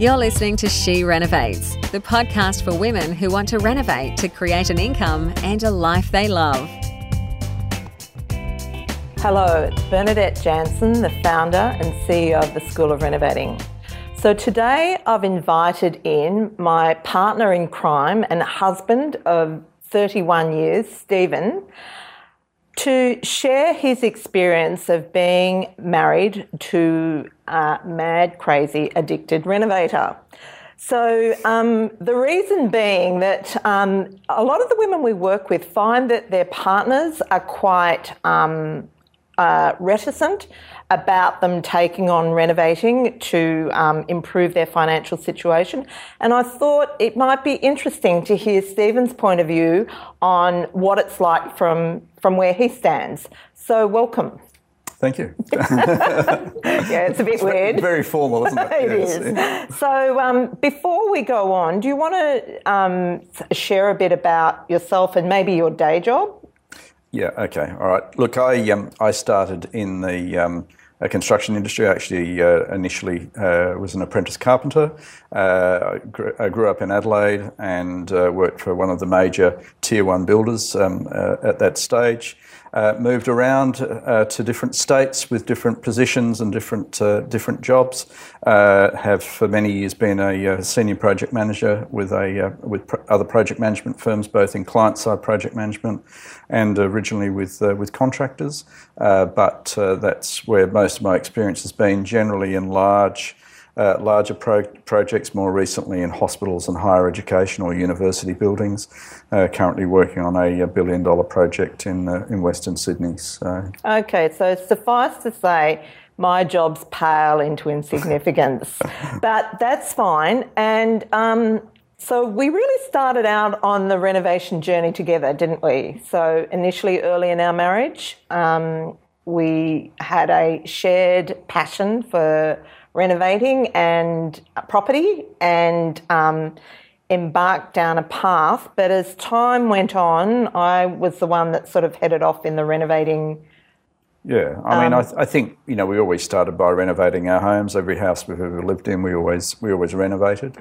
You're listening to She Renovates, the podcast for women who want to renovate to create an income and a life they love. Hello, it's Bernadette Janson, the founder and CEO of the School of Renovating. So today I've invited in my partner in crime and husband of 31 years, Stephen, to share his experience of being married to a mad, crazy, addicted renovator. So, um, the reason being that um, a lot of the women we work with find that their partners are quite um, uh, reticent about them taking on renovating to um, improve their financial situation. And I thought it might be interesting to hear Stephen's point of view on what it's like from, from where he stands. So, welcome. Thank you. yeah, it's a bit weird. Very formal, isn't it? it yes. is. Yeah. So, um, before we go on, do you want to um, share a bit about yourself and maybe your day job? Yeah. Okay. All right. Look, I um, I started in the um, construction industry. I actually uh, initially uh, was an apprentice carpenter. Uh, I, grew, I, grew, up in Adelaide and uh, worked for one of the major tier one builders um, uh, at that stage. Uh, moved around uh, to different states with different positions and different uh, different jobs. Uh, have for many years been a, uh, senior project manager with a with pro- other project management firms, both in client side project management and originally with with contractors. but that's where most of my experience has been, generally in large uh, larger pro- projects, more recently in hospitals and higher education or university buildings. Uh, currently working on a, a, billion dollar project in, uh, in Western Sydney. So. Okay, so suffice to say, my jobs pale into insignificance, but that's fine. And um, so we really started out on the renovation journey together, didn't we? So initially, early in our marriage, um, we had a shared passion for renovating and property and um, embarked down a path. But as time went on, I was the one that sort of headed off in the renovating. Yeah, I mean, um, I, th- I, think you know we always started by renovating our homes. Every house we've ever lived in, we always we always renovated.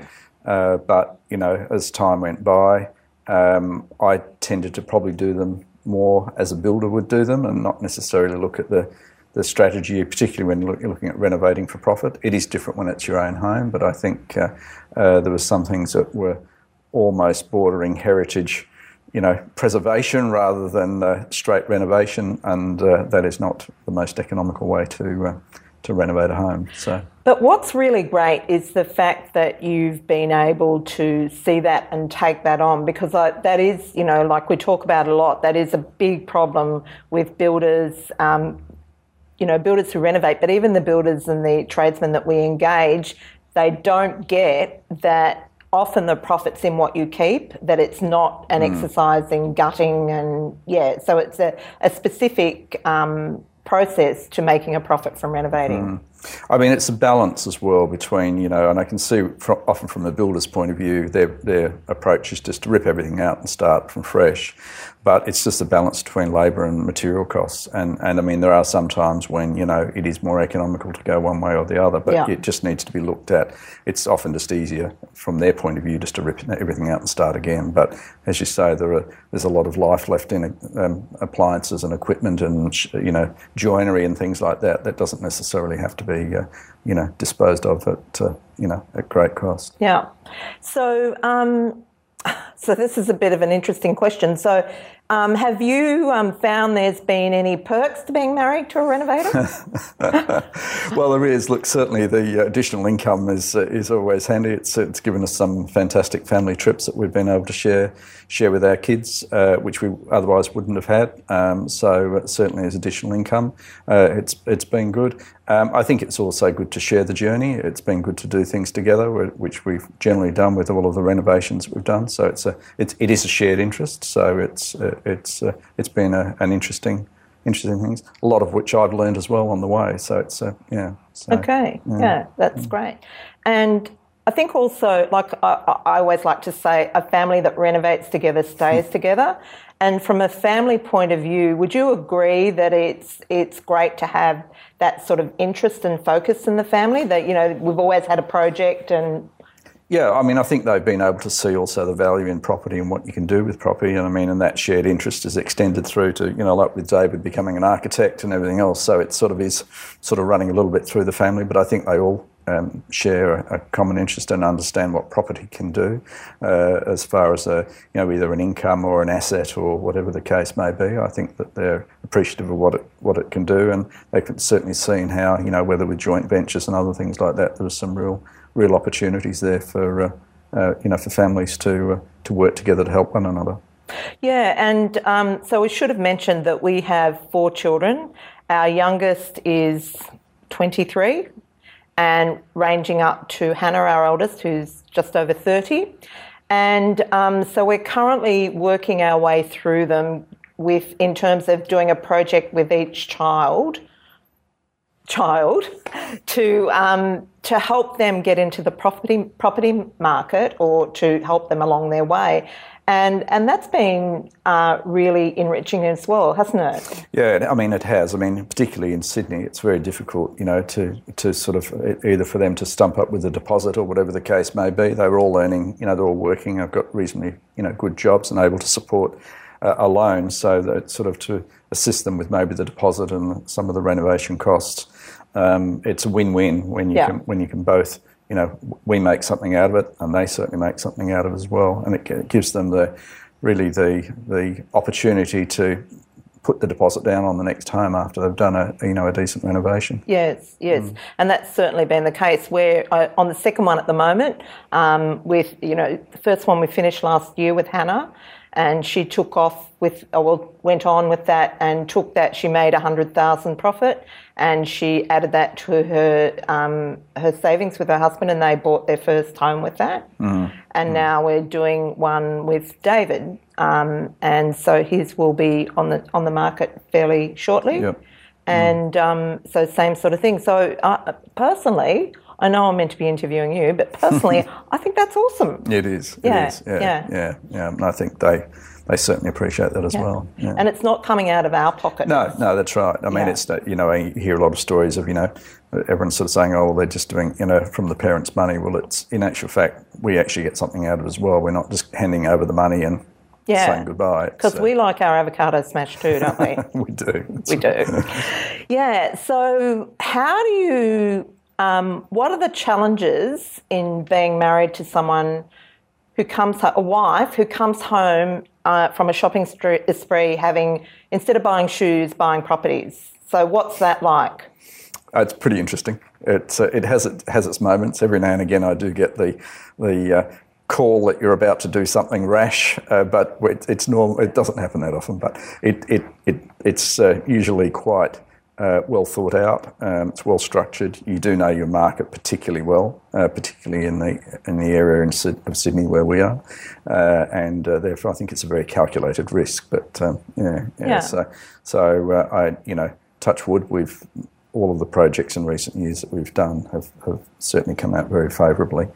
Uh, but you know, as time went by, um, I tended to probably do them more as a builder would do them, and not necessarily look at the the strategy, particularly when you're looking at renovating for profit. It is different when it's your own home, but I think uh, uh, there were some things that were almost bordering heritage, you know, preservation rather than uh, straight renovation, and uh, that is not the most economical way to uh, to renovate a home. So. But what's really great is the fact that you've been able to see that and take that on because that is, you know, like we talk about a lot, that is a big problem with builders. Um, you know, builders who renovate, but even the builders and the tradesmen that we engage, they don't get that often the profit's in what you keep, that it's not an mm. exercise in gutting and, yeah, so it's a, a specific um, process to making a profit from renovating. Mm. I mean, it's a balance as well between, you know, and I can see from, often from the builder's point of view, their, their approach is just to rip everything out and start from fresh but it's just a balance between labour and material costs. And, and I mean, there are some times when, you know, it is more economical to go one way or the other, but yeah. it just needs to be looked at. It's often just easier from their point of view just to rip everything out and start again. But as you say, there are, there's a lot of life left in um, appliances and equipment and, you know, joinery and things like that that doesn't necessarily have to be, uh, you know, disposed of at, uh, you know, at great cost. Yeah. So, um, so this is a bit of an interesting question. So, um, have you um, found there's been any perks to being married to a renovator? well, there is. Look, certainly the additional income is uh, is always handy. It's it's given us some fantastic family trips that we've been able to share share with our kids, uh, which we otherwise wouldn't have had. Um, so uh, certainly, as additional income, uh, it's it's been good. Um, I think it's also good to share the journey. It's been good to do things together, which we've generally done with all of the renovations we've done. So it's a it's it is a shared interest. So it's uh, it's uh, it's been a, an interesting interesting things. A lot of which I've learned as well on the way. So it's uh, yeah. So, okay. Yeah, yeah that's mm. great. And I think also, like I, I, always like to say, a family that renovates together stays together. And from a family point of view, would you agree that it's it's great to have that sort of interest and focus in the family? That you know we've always had a project and yeah, I mean, I think they've been able to see also the value in property and what you can do with property, and I mean, and that shared interest is extended through to you know, like with David becoming an architect and everything else. So it sort of is sort of running a little bit through the family, but I think they all um, share a, common interest and understand what property can do uh, as far as a you know either an income or an asset or whatever the case may be. I think that they're appreciative of what it what it can do, and they've certainly seen how you know whether with joint ventures and other things like that, there's some real real opportunities there for uh, uh, you know for families to uh, to work together to help one another. Yeah, and um, so we should have mentioned that we have four children. Our youngest is 23, and ranging up to Hannah, our eldest, who's just over 30. And um, so we're currently working our way through them with in terms of doing a project with each child child to um, to help them get into the property property market or to help them along their way. And, and that's been uh, really enriching as well, hasn't it? Yeah, I mean, it has. I mean, particularly in Sydney, it's very difficult, you know, to, to sort of either for them to stump up with a deposit or whatever the case may be. They were all earning, you know, they're all working, I've got reasonably, you know, good jobs and able to support uh, a loan. So that sort of to assist them with maybe the deposit and some of the renovation costs um, it's a win-win when you yeah. can when you can both you know we make something out of it and they certainly make something out of it as well and it, it gives them the really the the opportunity to put the deposit down on the next home after they've done a you know a decent renovation. Yes, yes, mm. and that's certainly been the case. Where I, on the second one at the moment, um, with you know the first one we finished last year with Hannah, and she took off with, or well, went on with that and took that. She made a hundred thousand profit, and she added that to her um, her savings with her husband, and they bought their first home with that. Mm. And mm. now we're doing one with David, um, and so his will be on the on the market fairly shortly. Yep. And mm. um, so same sort of thing. So uh, personally, I know I'm meant to be interviewing you, but personally, I think that's awesome. It is. Yeah. It is. Yeah. Yeah. Yeah. yeah. And I think they they certainly appreciate that as yeah. well. Yeah. And it's not coming out of our pocket. No, no, that's right. I mean, it's you know, I hear a lot of stories of you know, everyone's sort of saying, oh, well, they're just doing you know from the parents' money. Well, it's in actual fact we actually get something out of it as well. We're not just handing over the money and yeah. saying goodbye. Because so. we uh, like our avocado smash too, don't we? we do. we do. yeah. So, how do you um, what are the challenges in being married to someone who comes, a wife who comes home uh, from a shopping spree having, instead of buying shoes, buying properties? So, what's that like? Uh, it's pretty interesting. It, uh, it has it has its moments. Every now and again, I do get the the uh, call that you're about to do something rash, uh, but it, it's normal. It doesn't happen that often, but it it, it it's uh, usually quite well thought out. Um, it's well structured. You do know your market particularly well, uh, particularly in the in the area in, of Sydney where we are, uh, and uh, therefore I think it's a very calculated risk. But um, yeah, yeah, yeah, So so uh, I you know touch wood. We've all of the projects in recent years that we've done have, have certainly come out very favourably,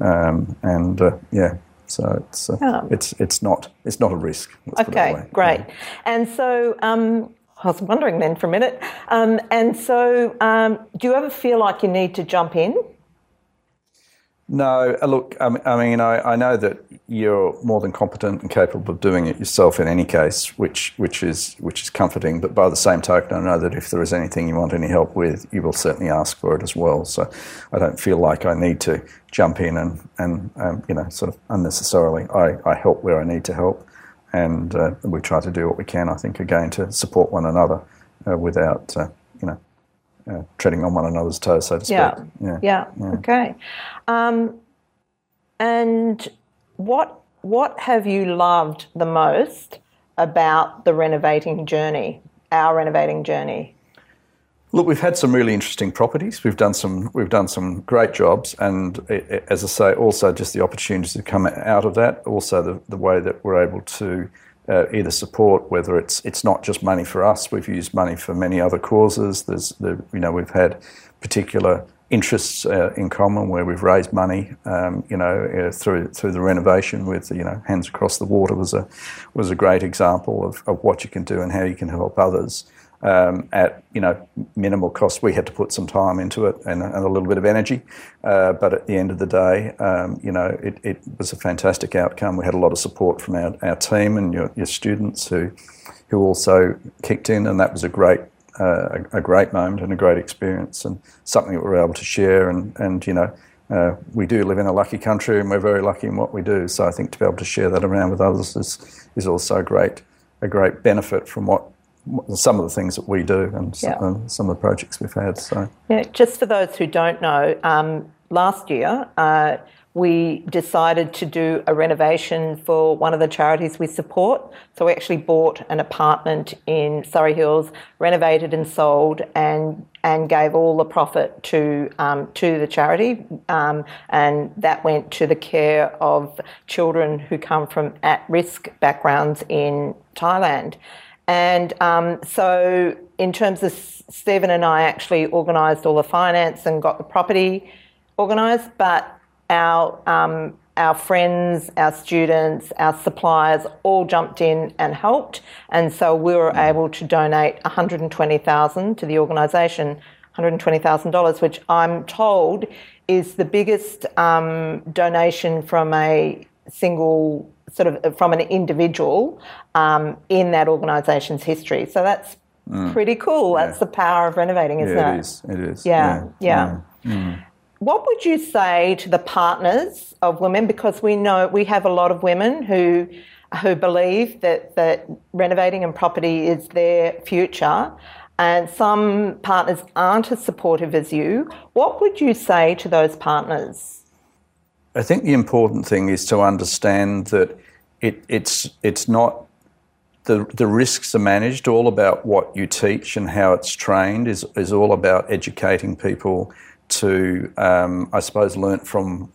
um, and uh, yeah. So it's yeah. it's it's not it's not a risk. Okay, great. Yeah. And so um, I was wondering then for a minute. Um, and so, um, do you ever feel like you need to jump in? No, uh, look, I mean, I, I, know that you're more than competent and capable of doing it yourself in any case, which which is which is comforting. But by the same token, I know that if there is anything you want any help with, you will certainly ask for it as well. So I don't feel like I need to jump in and and um, you know sort of unnecessarily. I, I help where I need to help and uh, we try to do what we can, I think, again, to support one another uh, without, uh, you know, uh, treading on one another's toes, so to speak. Yeah, yeah, yeah. yeah. okay. Um, and what what have you loved the most about the renovating journey, our renovating journey? Look, we've had some really interesting properties. We've done some we've done some great jobs, and as I say, also just the opportunities that come out of that. Also, the, the way that we're able to uh, either support whether it's it's not just money for us. We've used money for many other causes. There's the you know we've had particular interests uh, in common where we've raised money, um, you know, uh, through through the renovation with you know Hands Across the Water was a was a great example of, of what you can do and how you can help others um, at you know minimal cost. We had to put some time into it and, and a little bit of energy, uh, but at the end of the day, um, you know, it, it, was a fantastic outcome. We had a lot of support from our, our team and your, your students who who also kicked in, and that was a great uh, a, great moment and a great experience and something that we were able to share and and you know. Uh, we do live in a lucky country and we're very lucky in what we do. So I think to be able to share that around with others is, is also great, a great benefit from what some of the things that we do and some, yeah. some of the projects we've had. So yeah, just for those who don't know, um, last year uh, we decided to do a renovation for one of the charities we support. So we actually bought an apartment in Surry Hills, renovated and sold, and and gave all the profit to um, to the charity, um, and that went to the care of children who come from at risk backgrounds in Thailand. And um, so, in terms of Stephen and I, actually organised all the finance and got the property organised, but our um, our friends, our students, our suppliers all jumped in and helped, and so we were able to donate 120,000 to the organisation, 120,000 dollars, which I'm told is the biggest um, donation from a single sort of uh, from an individual um, in that organisation's history. So that's mm. pretty cool. Yeah. That's the power of renovating, isn't yeah, it? It is. It is. Yeah. Yeah. yeah. Mm. What would you say to the partners of women? Because we know we have a lot of women who who believe that that renovating and property is their future. And some partners aren't as supportive as you. What would you say to those partners? I think the important thing is to understand that it, it's it's not the the risks are managed. All about what you teach and how it's trained is is all about educating people to, um, I suppose, learn from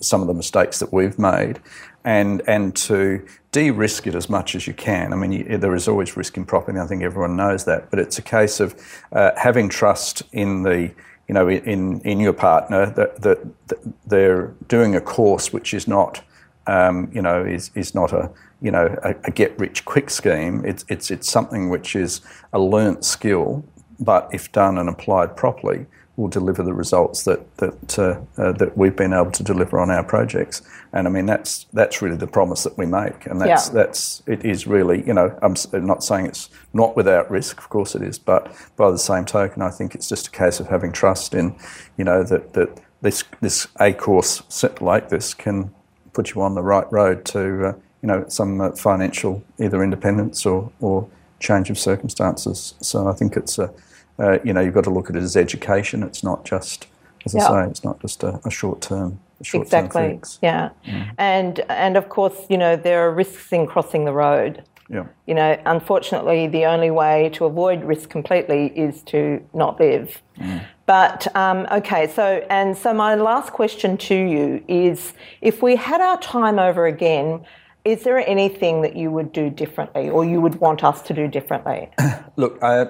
some of the mistakes that we've made, and and to de-risk it as much as you can. I mean, you, there is always risk in property. I think everyone knows that, but it's a case of uh, having trust in the you know, in, in your partner that, that, that they're doing a course which is not, um, you know, is, is not a, you know, a, a, get rich quick scheme. It's, it's, it's something which is a learnt skill, but if done and applied properly, will deliver the results that that uh, uh, that we've been able to deliver on our projects. And I mean that's that's really the promise that we make, and that's yeah. that's it is really you know I'm not saying it's not without risk, of course it is, but by the same token, I think it's just a case of having trust in you know that that this this a course like this can put you on the right road to uh, you know some uh, financial either independence or or change of circumstances. So I think it's a uh, you know, you've got to look at it as education. It's not just, as I say, it's not just a, a short term. Exactly. Fix. Yeah, mm. and and of course, you know, there are risks in crossing the road. Yeah. You know, unfortunately, the only way to avoid risk completely is to not live. Mm. But um, okay, so and so my last question to you is: if we had our time over again, is there anything that you would do differently, or you would want us to do differently? Look, I,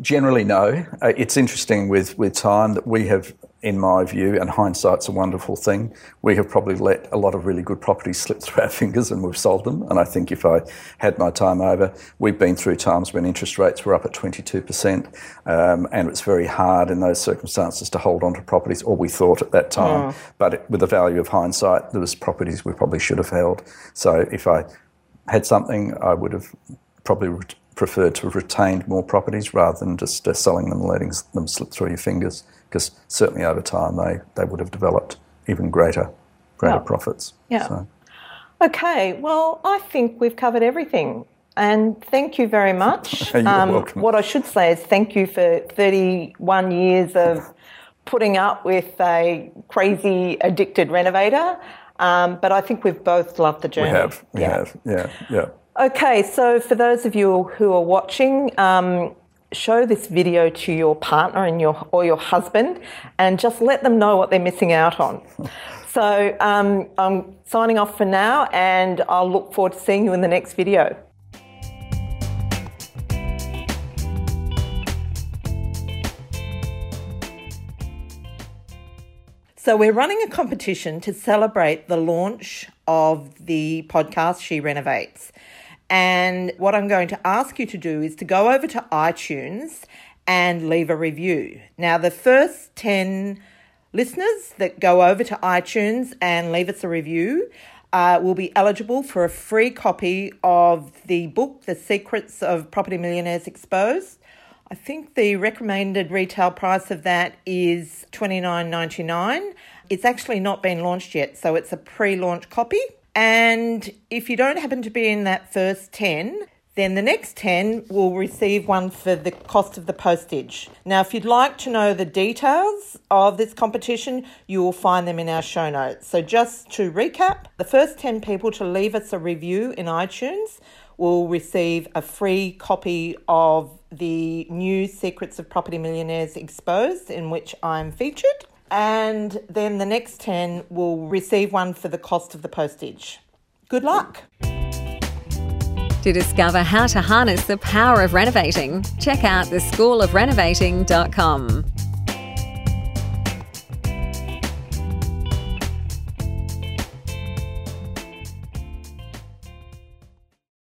Generally, no. Uh, it's interesting with, with time that we have, in my view, and hindsight's a wonderful thing, we have probably let a lot of really good properties slip through our fingers and we've sold them. And I think if I had my time over, we've been through times when interest rates were up at 22%, um, and it's very hard in those circumstances to hold on to properties, or we thought at that time. Mm. But it, with the value of hindsight, there was properties we probably should have held. So if I had something, I would have probably preferred to have retained more properties rather than just uh, selling them and letting them slip through your fingers because certainly over time they, they would have developed even greater greater yeah. profits. Yeah. So. Okay, well, I think we've covered everything. And thank you very much. You're um, welcome. What I should say is thank you for 31 years of putting up with a crazy addicted renovator. Um, but I think we've both loved the journey. We have, we yeah. have, yeah, yeah. Okay, so for those of you who are watching, um, show this video to your partner and your or your husband, and just let them know what they're missing out on. So um, I'm signing off for now, and I'll look forward to seeing you in the next video. So, we're running a competition to celebrate the launch of the podcast She Renovates. And what I'm going to ask you to do is to go over to iTunes and leave a review. Now, the first 10 listeners that go over to iTunes and leave us a review uh, will be eligible for a free copy of the book, The Secrets of Property Millionaires Exposed. I think the recommended retail price of that is $29.99. It's actually not been launched yet, so it's a pre launch copy. And if you don't happen to be in that first 10, then the next 10 will receive one for the cost of the postage. Now, if you'd like to know the details of this competition, you will find them in our show notes. So, just to recap, the first 10 people to leave us a review in iTunes will receive a free copy of the new Secrets of Property Millionaires Exposed, in which I'm featured. And then the next 10 will receive one for the cost of the postage. Good luck! To discover how to harness the power of renovating, check out theschoolofrenovating.com.